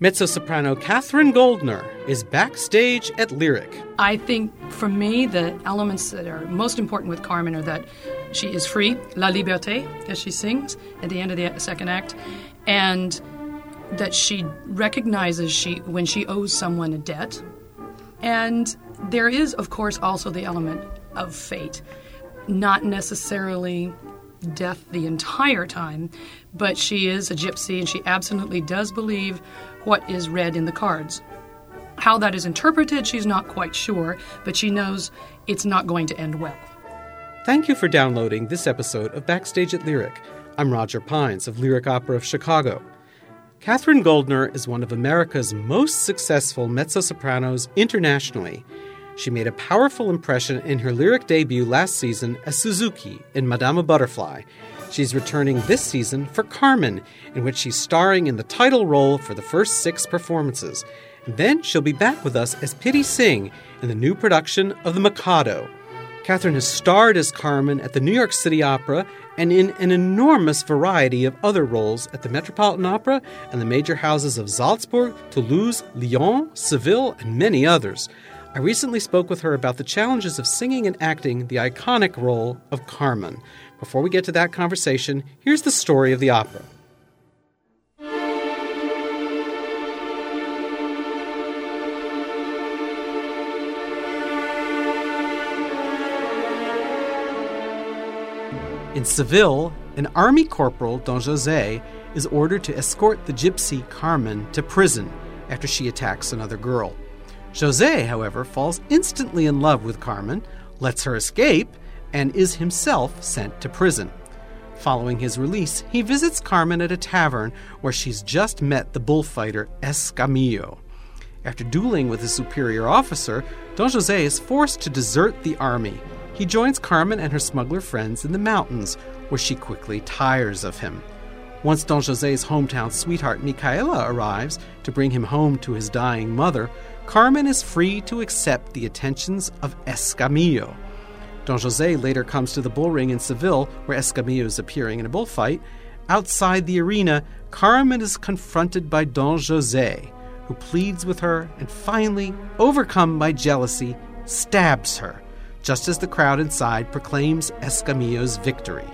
Mezzo soprano Katherine Goldner is backstage at Lyric. I think for me, the elements that are most important with Carmen are that she is free, la liberté, as she sings at the end of the second act, and that she recognizes she when she owes someone a debt. And there is, of course, also the element of fate, not necessarily death the entire time, but she is a gypsy and she absolutely does believe what is read in the cards. How that is interpreted, she's not quite sure, but she knows it's not going to end well. Thank you for downloading this episode of Backstage at Lyric. I'm Roger Pines of Lyric Opera of Chicago. Katherine Goldner is one of America's most successful mezzo sopranos internationally. She made a powerful impression in her lyric debut last season as Suzuki in Madama Butterfly. She's returning this season for Carmen, in which she's starring in the title role for the first six performances. And then she'll be back with us as Pitti Sing in the new production of The Mikado. Catherine has starred as Carmen at the New York City Opera and in an enormous variety of other roles at the Metropolitan Opera and the major houses of Salzburg, Toulouse, Lyon, Seville, and many others. I recently spoke with her about the challenges of singing and acting the iconic role of Carmen. Before we get to that conversation, here's the story of the opera. In Seville, an army corporal, Don Jose, is ordered to escort the gypsy Carmen to prison after she attacks another girl. Jose, however, falls instantly in love with Carmen, lets her escape, and is himself sent to prison. Following his release, he visits Carmen at a tavern where she's just met the bullfighter Escamillo. After dueling with a superior officer, Don Jose is forced to desert the army. He joins Carmen and her smuggler friends in the mountains, where she quickly tires of him. Once Don Jose's hometown sweetheart Micaela arrives to bring him home to his dying mother, Carmen is free to accept the attentions of Escamillo. Don Jose later comes to the bullring in Seville, where Escamillo is appearing in a bullfight. Outside the arena, Carmen is confronted by Don Jose, who pleads with her and finally, overcome by jealousy, stabs her, just as the crowd inside proclaims Escamillo's victory.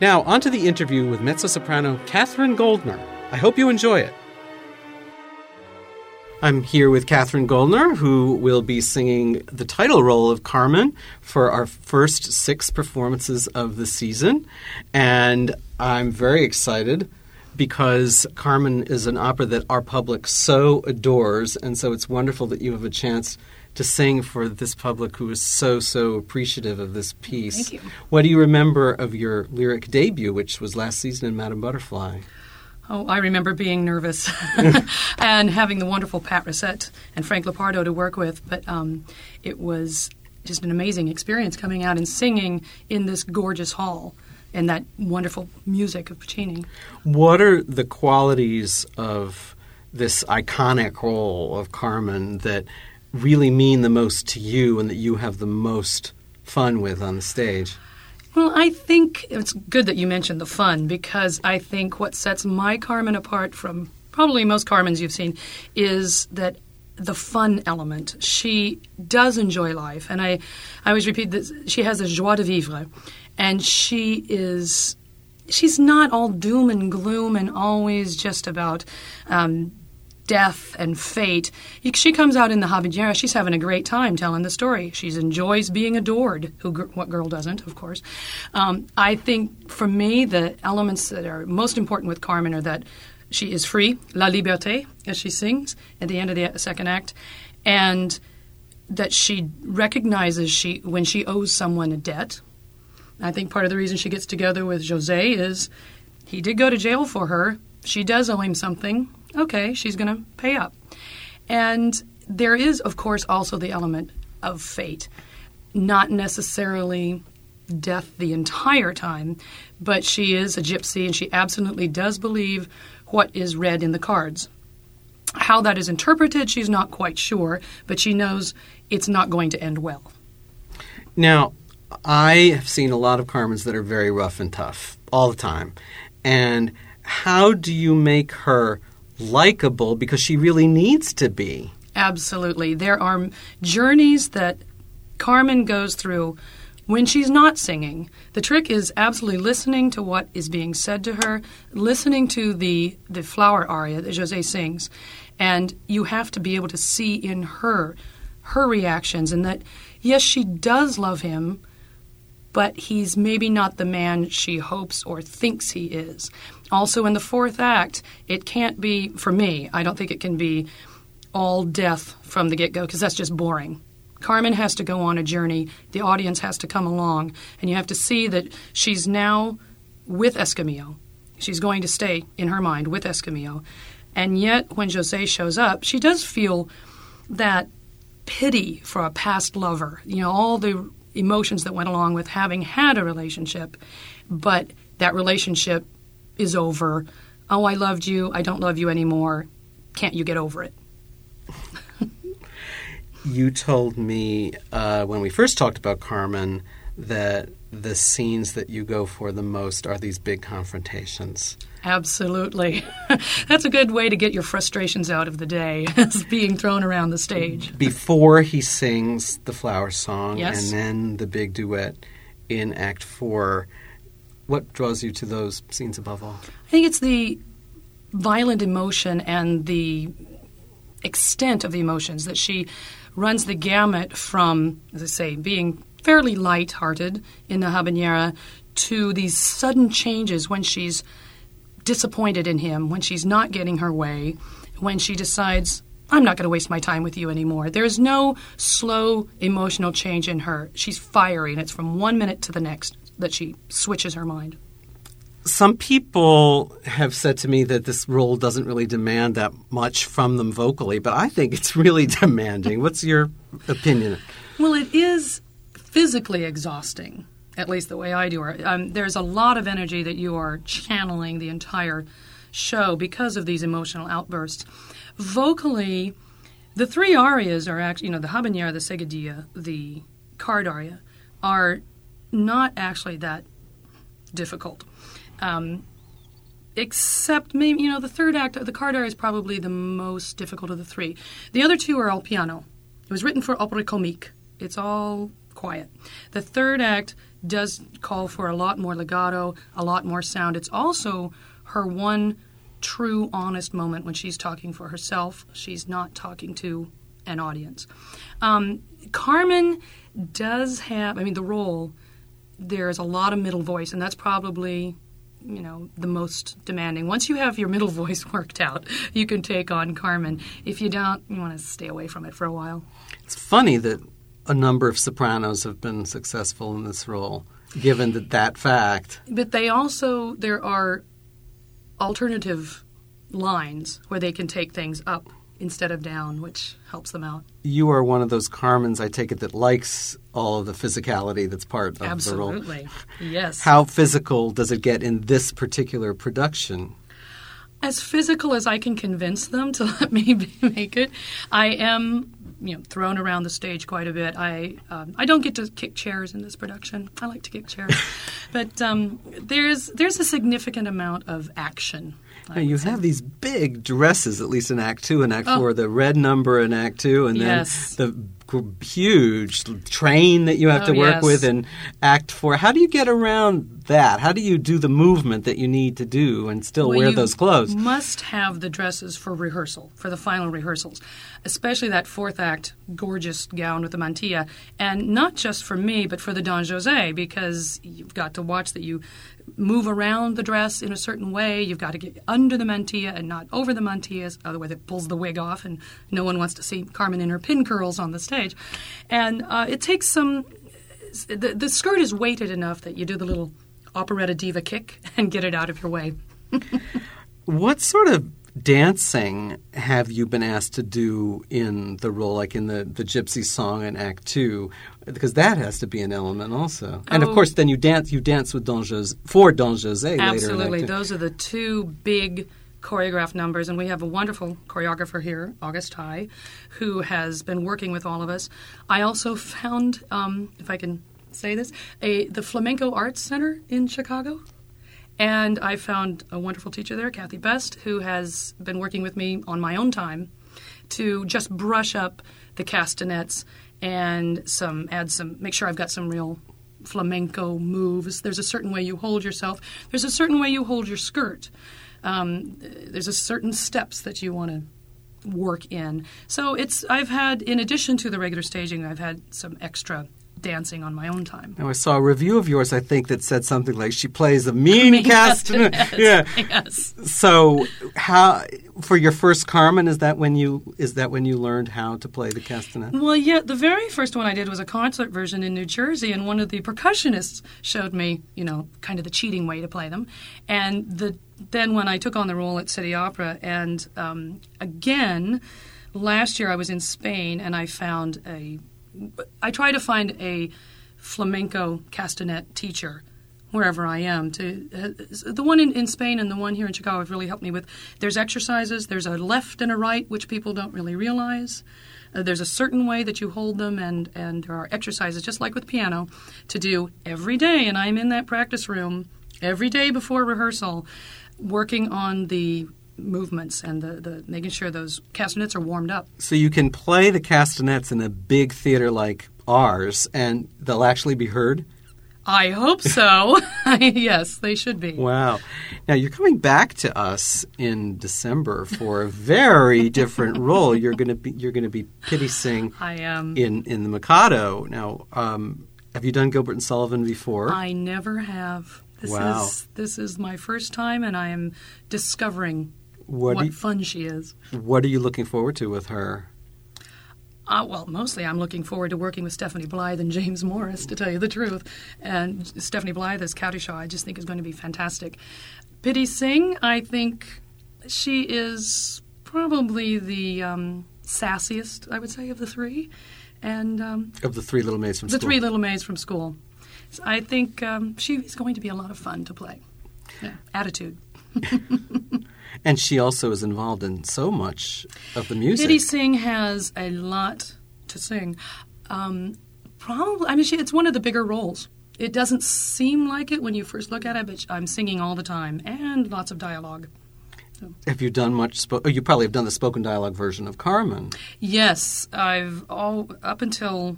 Now, on to the interview with mezzo soprano Catherine Goldner. I hope you enjoy it. I'm here with Katherine Goldner, who will be singing the title role of Carmen for our first six performances of the season. And I'm very excited because Carmen is an opera that our public so adores. And so it's wonderful that you have a chance to sing for this public who is so, so appreciative of this piece. Thank you. What do you remember of your lyric debut, which was last season in Madame Butterfly? Oh, I remember being nervous and having the wonderful Pat Racette and Frank Lopardo to work with, but um, it was just an amazing experience coming out and singing in this gorgeous hall and that wonderful music of Puccini. What are the qualities of this iconic role of Carmen that really mean the most to you and that you have the most fun with on the stage? Well, I think it's good that you mentioned the fun because I think what sets my Carmen apart from probably most Carmens you've seen is that the fun element. She does enjoy life, and I, I always repeat that she has a joie de vivre, and she is, she's not all doom and gloom and always just about um, death and fate. She comes out in the Habanera. She's having a great time telling the story. She enjoys being adored. Who, what girl doesn't, of course? Um, I think for me, the elements that are most important with Carmen are that she is free, la liberté, as she sings at the end of the second act, and that she recognizes she when she owes someone a debt, I think part of the reason she gets together with Jose is he did go to jail for her. She does owe him something. Okay, she's going to pay up. And there is, of course, also the element of fate. Not necessarily death the entire time, but she is a gypsy and she absolutely does believe what is read in the cards. How that is interpreted, she's not quite sure, but she knows it's not going to end well. Now, I have seen a lot of Carmens that are very rough and tough all the time. And how do you make her likable because she really needs to be? Absolutely. There are journeys that Carmen goes through when she's not singing. The trick is absolutely listening to what is being said to her, listening to the, the flower aria that Jose sings, and you have to be able to see in her her reactions and that yes, she does love him, but he's maybe not the man she hopes or thinks he is. Also, in the fourth act, it can't be, for me, I don't think it can be all death from the get go because that's just boring. Carmen has to go on a journey, the audience has to come along, and you have to see that she's now with Escamillo. She's going to stay in her mind with Escamillo. And yet, when Jose shows up, she does feel that pity for a past lover, you know, all the emotions that went along with having had a relationship, but that relationship is over. Oh, I loved you. I don't love you anymore. Can't you get over it? you told me uh, when we first talked about Carmen that the scenes that you go for the most are these big confrontations. Absolutely. That's a good way to get your frustrations out of the day, as being thrown around the stage. Before he sings the flower song yes. and then the big duet in Act Four, what draws you to those scenes above all? I think it's the violent emotion and the extent of the emotions that she runs the gamut from, as I say, being fairly light-hearted in the habanera to these sudden changes when she's disappointed in him, when she's not getting her way, when she decides, I'm not going to waste my time with you anymore. There's no slow emotional change in her. She's fiery, and it's from one minute to the next that she switches her mind. Some people have said to me that this role doesn't really demand that much from them vocally, but I think it's really demanding. What's your opinion? Well, it is physically exhausting, at least the way I do it. Um, there's a lot of energy that you are channeling the entire show because of these emotional outbursts. Vocally, the three arias are actually, you know, the habanera, the seguidilla, the card aria, are not actually that difficult. Um, except maybe you know the third act the card is probably the most difficult of the three the other two are all piano it was written for opera comique it's all quiet. The third act does call for a lot more legato, a lot more sound. It's also her one true, honest moment when she's talking for herself. She's not talking to an audience. Um, Carmen does have, I mean, the role, there's a lot of middle voice, and that's probably you know the most demanding. Once you have your middle voice worked out you can take on carmen. If you don't you want to stay away from it for a while. It's funny that a number of sopranos have been successful in this role, given that, that fact. But they also, there are alternative lines where they can take things up instead of down, which helps them out. You are one of those Carmens, I take it, that likes all of the physicality that's part of Absolutely. the role. Absolutely, yes. How physical does it get in this particular production? As physical as I can convince them to let me make it. I am you know thrown around the stage quite a bit. I um, I don't get to kick chairs in this production. I like to kick chairs, but um, there's there's a significant amount of action. Yeah, you say. have these big dresses, at least in Act Two and Act oh. Four. The red number in Act Two, and then yes. the huge train that you have oh, to work yes. with in Act Four. How do you get around that? How do you do the movement that you need to do and still well, wear those clothes? Must have the dresses for rehearsal, for the final rehearsals, especially that fourth act, gorgeous gown with the mantilla, and not just for me, but for the Don Jose, because you've got to watch that you move around the dress in a certain way. You've got to get under the mantilla and not over the mantillas, otherwise it pulls the wig off, and no one wants to see Carmen in her pin curls on the stage. And uh, it takes some the, the skirt is weighted enough that you do the little operetta diva kick and get it out of your way. What sort of dancing have you been asked to do in the role, like in the, the Gypsy song in Act Two? Because that has to be an element also. And of Oh. course, then you dance you dance with Don Jose for Don Jose later. Absolutely. Those are the two big choreographed numbers, and we have a wonderful choreographer here, August Tye, who has been working with all of us. I also found, um, if I can say this, a the Flamenco Arts Center in Chicago. And I found a wonderful teacher there, Kathy Best, who has been working with me on my own time to just brush up the castanets and some add some make sure I've got some real flamenco moves. There's a certain way you hold yourself. There's a certain way you hold your skirt. Um, there's a certain steps that you want to work in. So it's I've had in addition to the regular staging, I've had some extra dancing on my own time. Now I saw a review of yours, I think, that said something like she plays a mean, Mean castanet. castanet. Yeah. Yes. So how for your first Carmen is that when you is that when you learned how to play the castanet? Well, yeah, the very first one I did was a concert version in New Jersey, and one of the percussionists showed me, you know, kind of the cheating way to play them. And the then when I took on the role at City Opera, and um, again, last year I was in Spain and I found a, I try to find a flamenco castanet teacher wherever I am. To uh, the one in, in Spain and the one here in Chicago have really helped me with. There's exercises. There's a left and a right, which people don't really realize. Uh, there's a certain way that you hold them, and and there are exercises, just like with piano, to do every day. And I'm in that practice room every day before rehearsal, working on the movements and the, the making sure those castanets are warmed up. So you can play the castanets in a big theater like ours, and they'll actually be heard. I hope so. yes, they should be. Wow! Now you're coming back to us in December for a very different role. You're going to be you're going to be Pitti Sing I am. in in the Mikado. Now, um, have you done Gilbert and Sullivan before? I never have. This Wow. is this is my first time, and I am discovering what what you, fun she is. what are you looking forward to with her? Uh, well, mostly I'm looking forward to working with Stephanie Blythe and James Morris, to tell you the truth. And Stephanie Blythe as Shaw, I just think is going to be fantastic. Pitti Sing, I think she is probably the um, sassiest, I would say, of the three. And um, Of the three little maids from the school. three little maids from school. So I think um, she is going to be a lot of fun to play. Yeah, attitude. And she also is involved in so much of the music. Pitti Sing has a lot to sing. Um, probably, I mean, she, it's one of the bigger roles. It doesn't seem like it when you first look at it, but I'm singing all the time and lots of dialogue. Have you done much? Spo- oh, you probably have done the spoken dialogue version of Carmen. Yes, I've all up until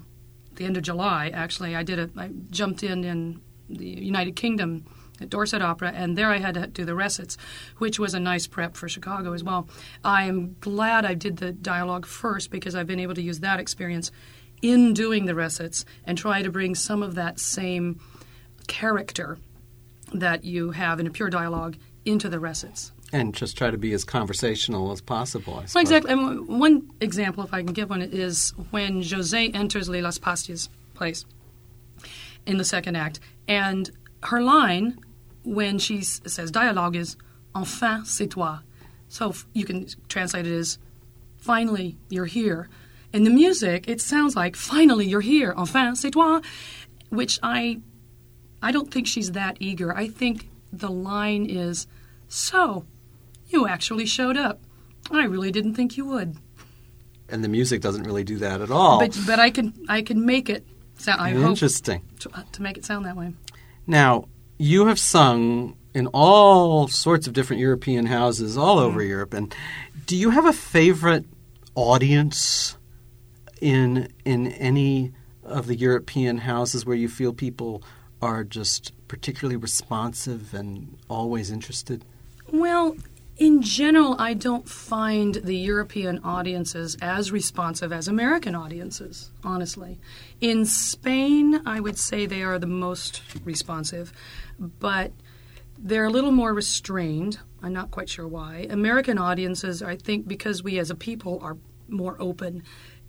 the end of July. Actually, I did a. I jumped in in the United Kingdom at Dorset Opera, and there I had to do the recits, which was a nice prep for Chicago as well. I am glad I did the dialogue first because I've been able to use that experience in doing the recits and try to bring some of that same character that you have in a pure dialogue into the recits. And just try to be as conversational as possible. I Well, exactly. And one example, if I can give one, is when Jose enters Lilas Pastia's place in the second act, and her line when she says dialogue is "Enfin, c'est toi." So f- you can translate it as "Finally, you're here." In the music, it sounds like "Finally, you're here." Enfin, c'est toi, which I, I don't think she's that eager. I think the line is, "So, you actually showed up. I really didn't think you would." And the music doesn't really do that at all. But but I can I can make it sound. I hope Interesting. to, uh, to make it sound that way. Now, you have sung in all sorts of different European houses all Mm-hmm. over Europe. And do you have a favorite audience in in any of the European houses where you feel people are just particularly responsive and always interested? Well, in general, I don't find the European audiences as responsive as American audiences, honestly. In Spain, I would say they are the most responsive, but they're a little more restrained. I'm not quite sure why. American audiences, I think, because we as a people are more open,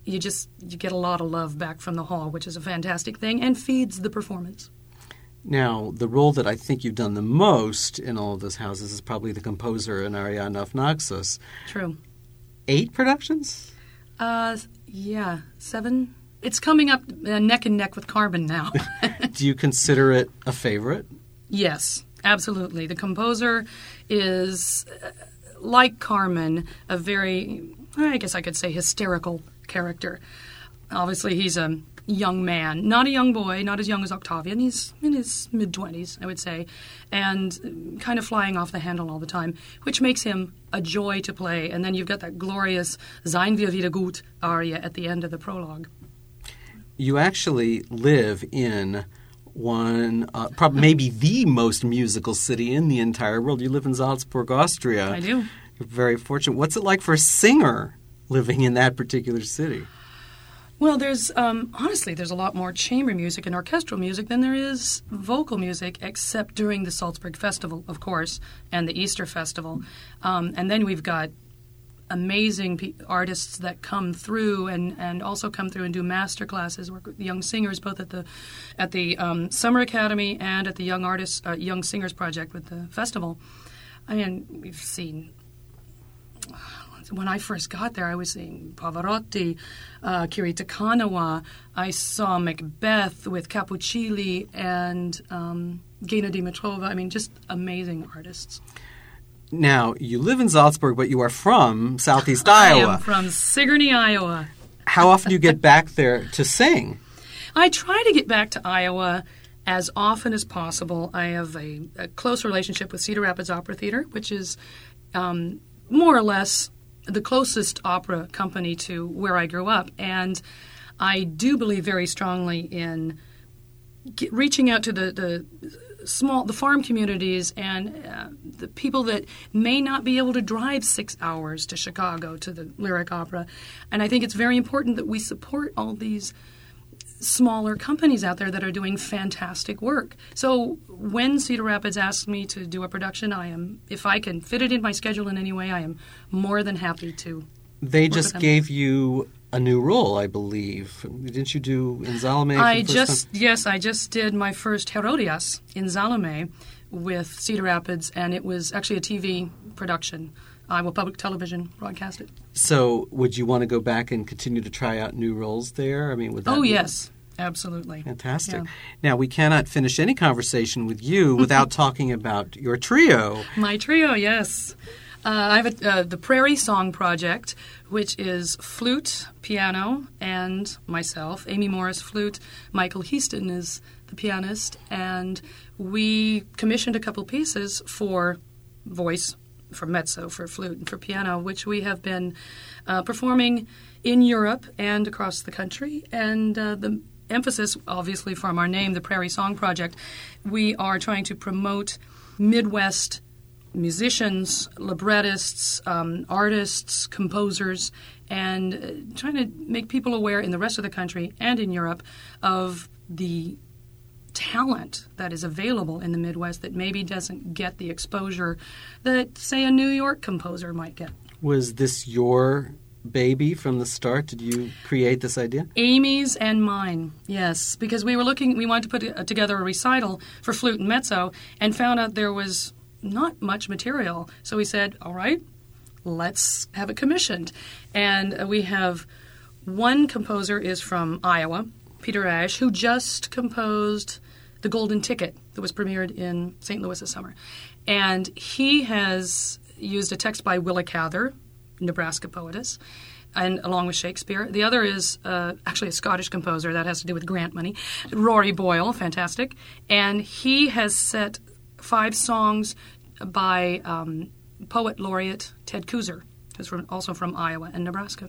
you just you get a lot of love back from the hall, which is a fantastic thing and feeds the performance. Now, the role that I think you've done the most in all of those houses is probably the composer in Ariadne of Naxos. True. Eight productions? Uh, yeah, seven. It's coming up uh, neck and neck with Carmen now. Do you consider it a favorite? yes, absolutely. The composer is, uh, like Carmen, a very, I guess I could say, hysterical character. Obviously, he's a young man, not a young boy, not as young as Octavian. He's in his mid 20s, I would say, and kind of flying off the handle all the time, which makes him a joy to play. And then you've got that glorious Sein wir wieder gut aria at the end of the prologue. You actually live in one, uh, prob- maybe the most musical city in the entire world. You live in Salzburg, Austria. I do. You're very fortunate. What's it like for a singer living in that particular city? Well, there's um, honestly there's a lot more chamber music and orchestral music than there is vocal music, except during the Salzburg Festival, of course, and the Easter Festival. Um, and then we've got amazing pe- artists that come through and, and also come through and do master classes, work with young singers both at the at the um, Summer Academy and at the Young Artists uh, Young Singers Project with the festival. I mean, we've seen when I first got there, I was seeing Pavarotti, uh, Kiri Te Kanawa. I saw Macbeth with Cappuccilli and um, Ghena Dimitrova. I mean, just amazing artists. Now, you live in Salzburg, but you are from Southeast Iowa. I am from Sigourney, Iowa. How often do you get back there to sing? I try to get back to Iowa as often as possible. I have a, a close relationship with Cedar Rapids Opera Theater, which is um, more or less the closest opera company to where I grew up. And I do believe very strongly in get, reaching out to the, the small, the farm communities and uh, the people that may not be able to drive six hours to Chicago to the Lyric Opera. And I think it's very important that we support all these smaller companies out there that are doing fantastic work. So when Cedar Rapids asks me to do a production, I am if I can fit it in my schedule in any way, I am more than happy to. They just gave you a new role, I believe. Didn't you do in Salome? I just time? yes, I just did my first Herodias in Salome with Cedar Rapids, and it was actually a TV production. Iowa Public Television broadcast it. So, would you want to go back and continue to try out new roles there? I mean, would that Oh be- yes, absolutely. Fantastic. Yeah. Now, we cannot finish any conversation with you without talking about your trio. My trio, yes. Uh, I have a, uh, the Prairie Song Project, which is flute, piano, and myself. Amy Morris, flute. Michael Heaston is the pianist. And we commissioned a couple pieces for voice, for mezzo, for flute, and for piano, which we have been uh, performing in Europe and across the country. And uh, the emphasis, obviously, from our name, the Prairie Song Project, we are trying to promote Midwest musicians, librettists, um, artists, composers, and uh, trying to make people aware in the rest of the country and in Europe of the talent that is available in the Midwest that maybe doesn't get the exposure that, say, a New York composer might get. Was this your baby from the start? Did you create this idea? Amy's and mine, yes, because we were looking, we wanted to put uh, together a recital for flute and mezzo and found out there was not much material. So we said, all right, let's have it commissioned. And uh, we have one composer is from Iowa, Peter Ash, who just composed The Golden Ticket that was premiered in St. Louis this summer. And he has used a text by Willa Cather, Nebraska poetess, and along with Shakespeare. The other is uh, actually a Scottish composer that has to do with grant money, Rory Boyle, fantastic, and he has set five songs by um, poet laureate Ted Kooser, who's from, also from Iowa and Nebraska.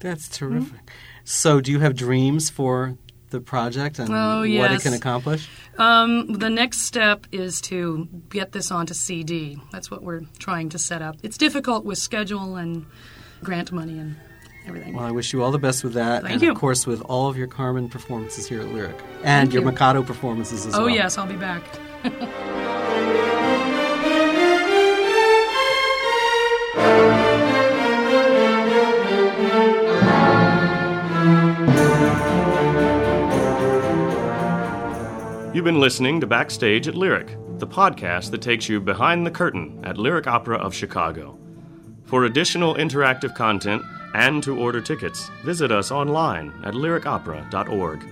That's terrific. So, do you have dreams for the project and Oh, what it can accomplish? Um, the next step is to get this onto CD. That's what we're trying to set up. It's difficult with schedule and grant money and everything. Well, I wish you all the best with that, Thank and you. of course with all of your Carmen performances here at Lyric, and Thank your you. Mikado performances as oh, well. Oh, yes, I'll be back. You've been listening to Backstage at Lyric, the podcast that takes you behind the curtain at Lyric Opera of Chicago. For additional interactive content and to order tickets, visit us online at lyricopera.org.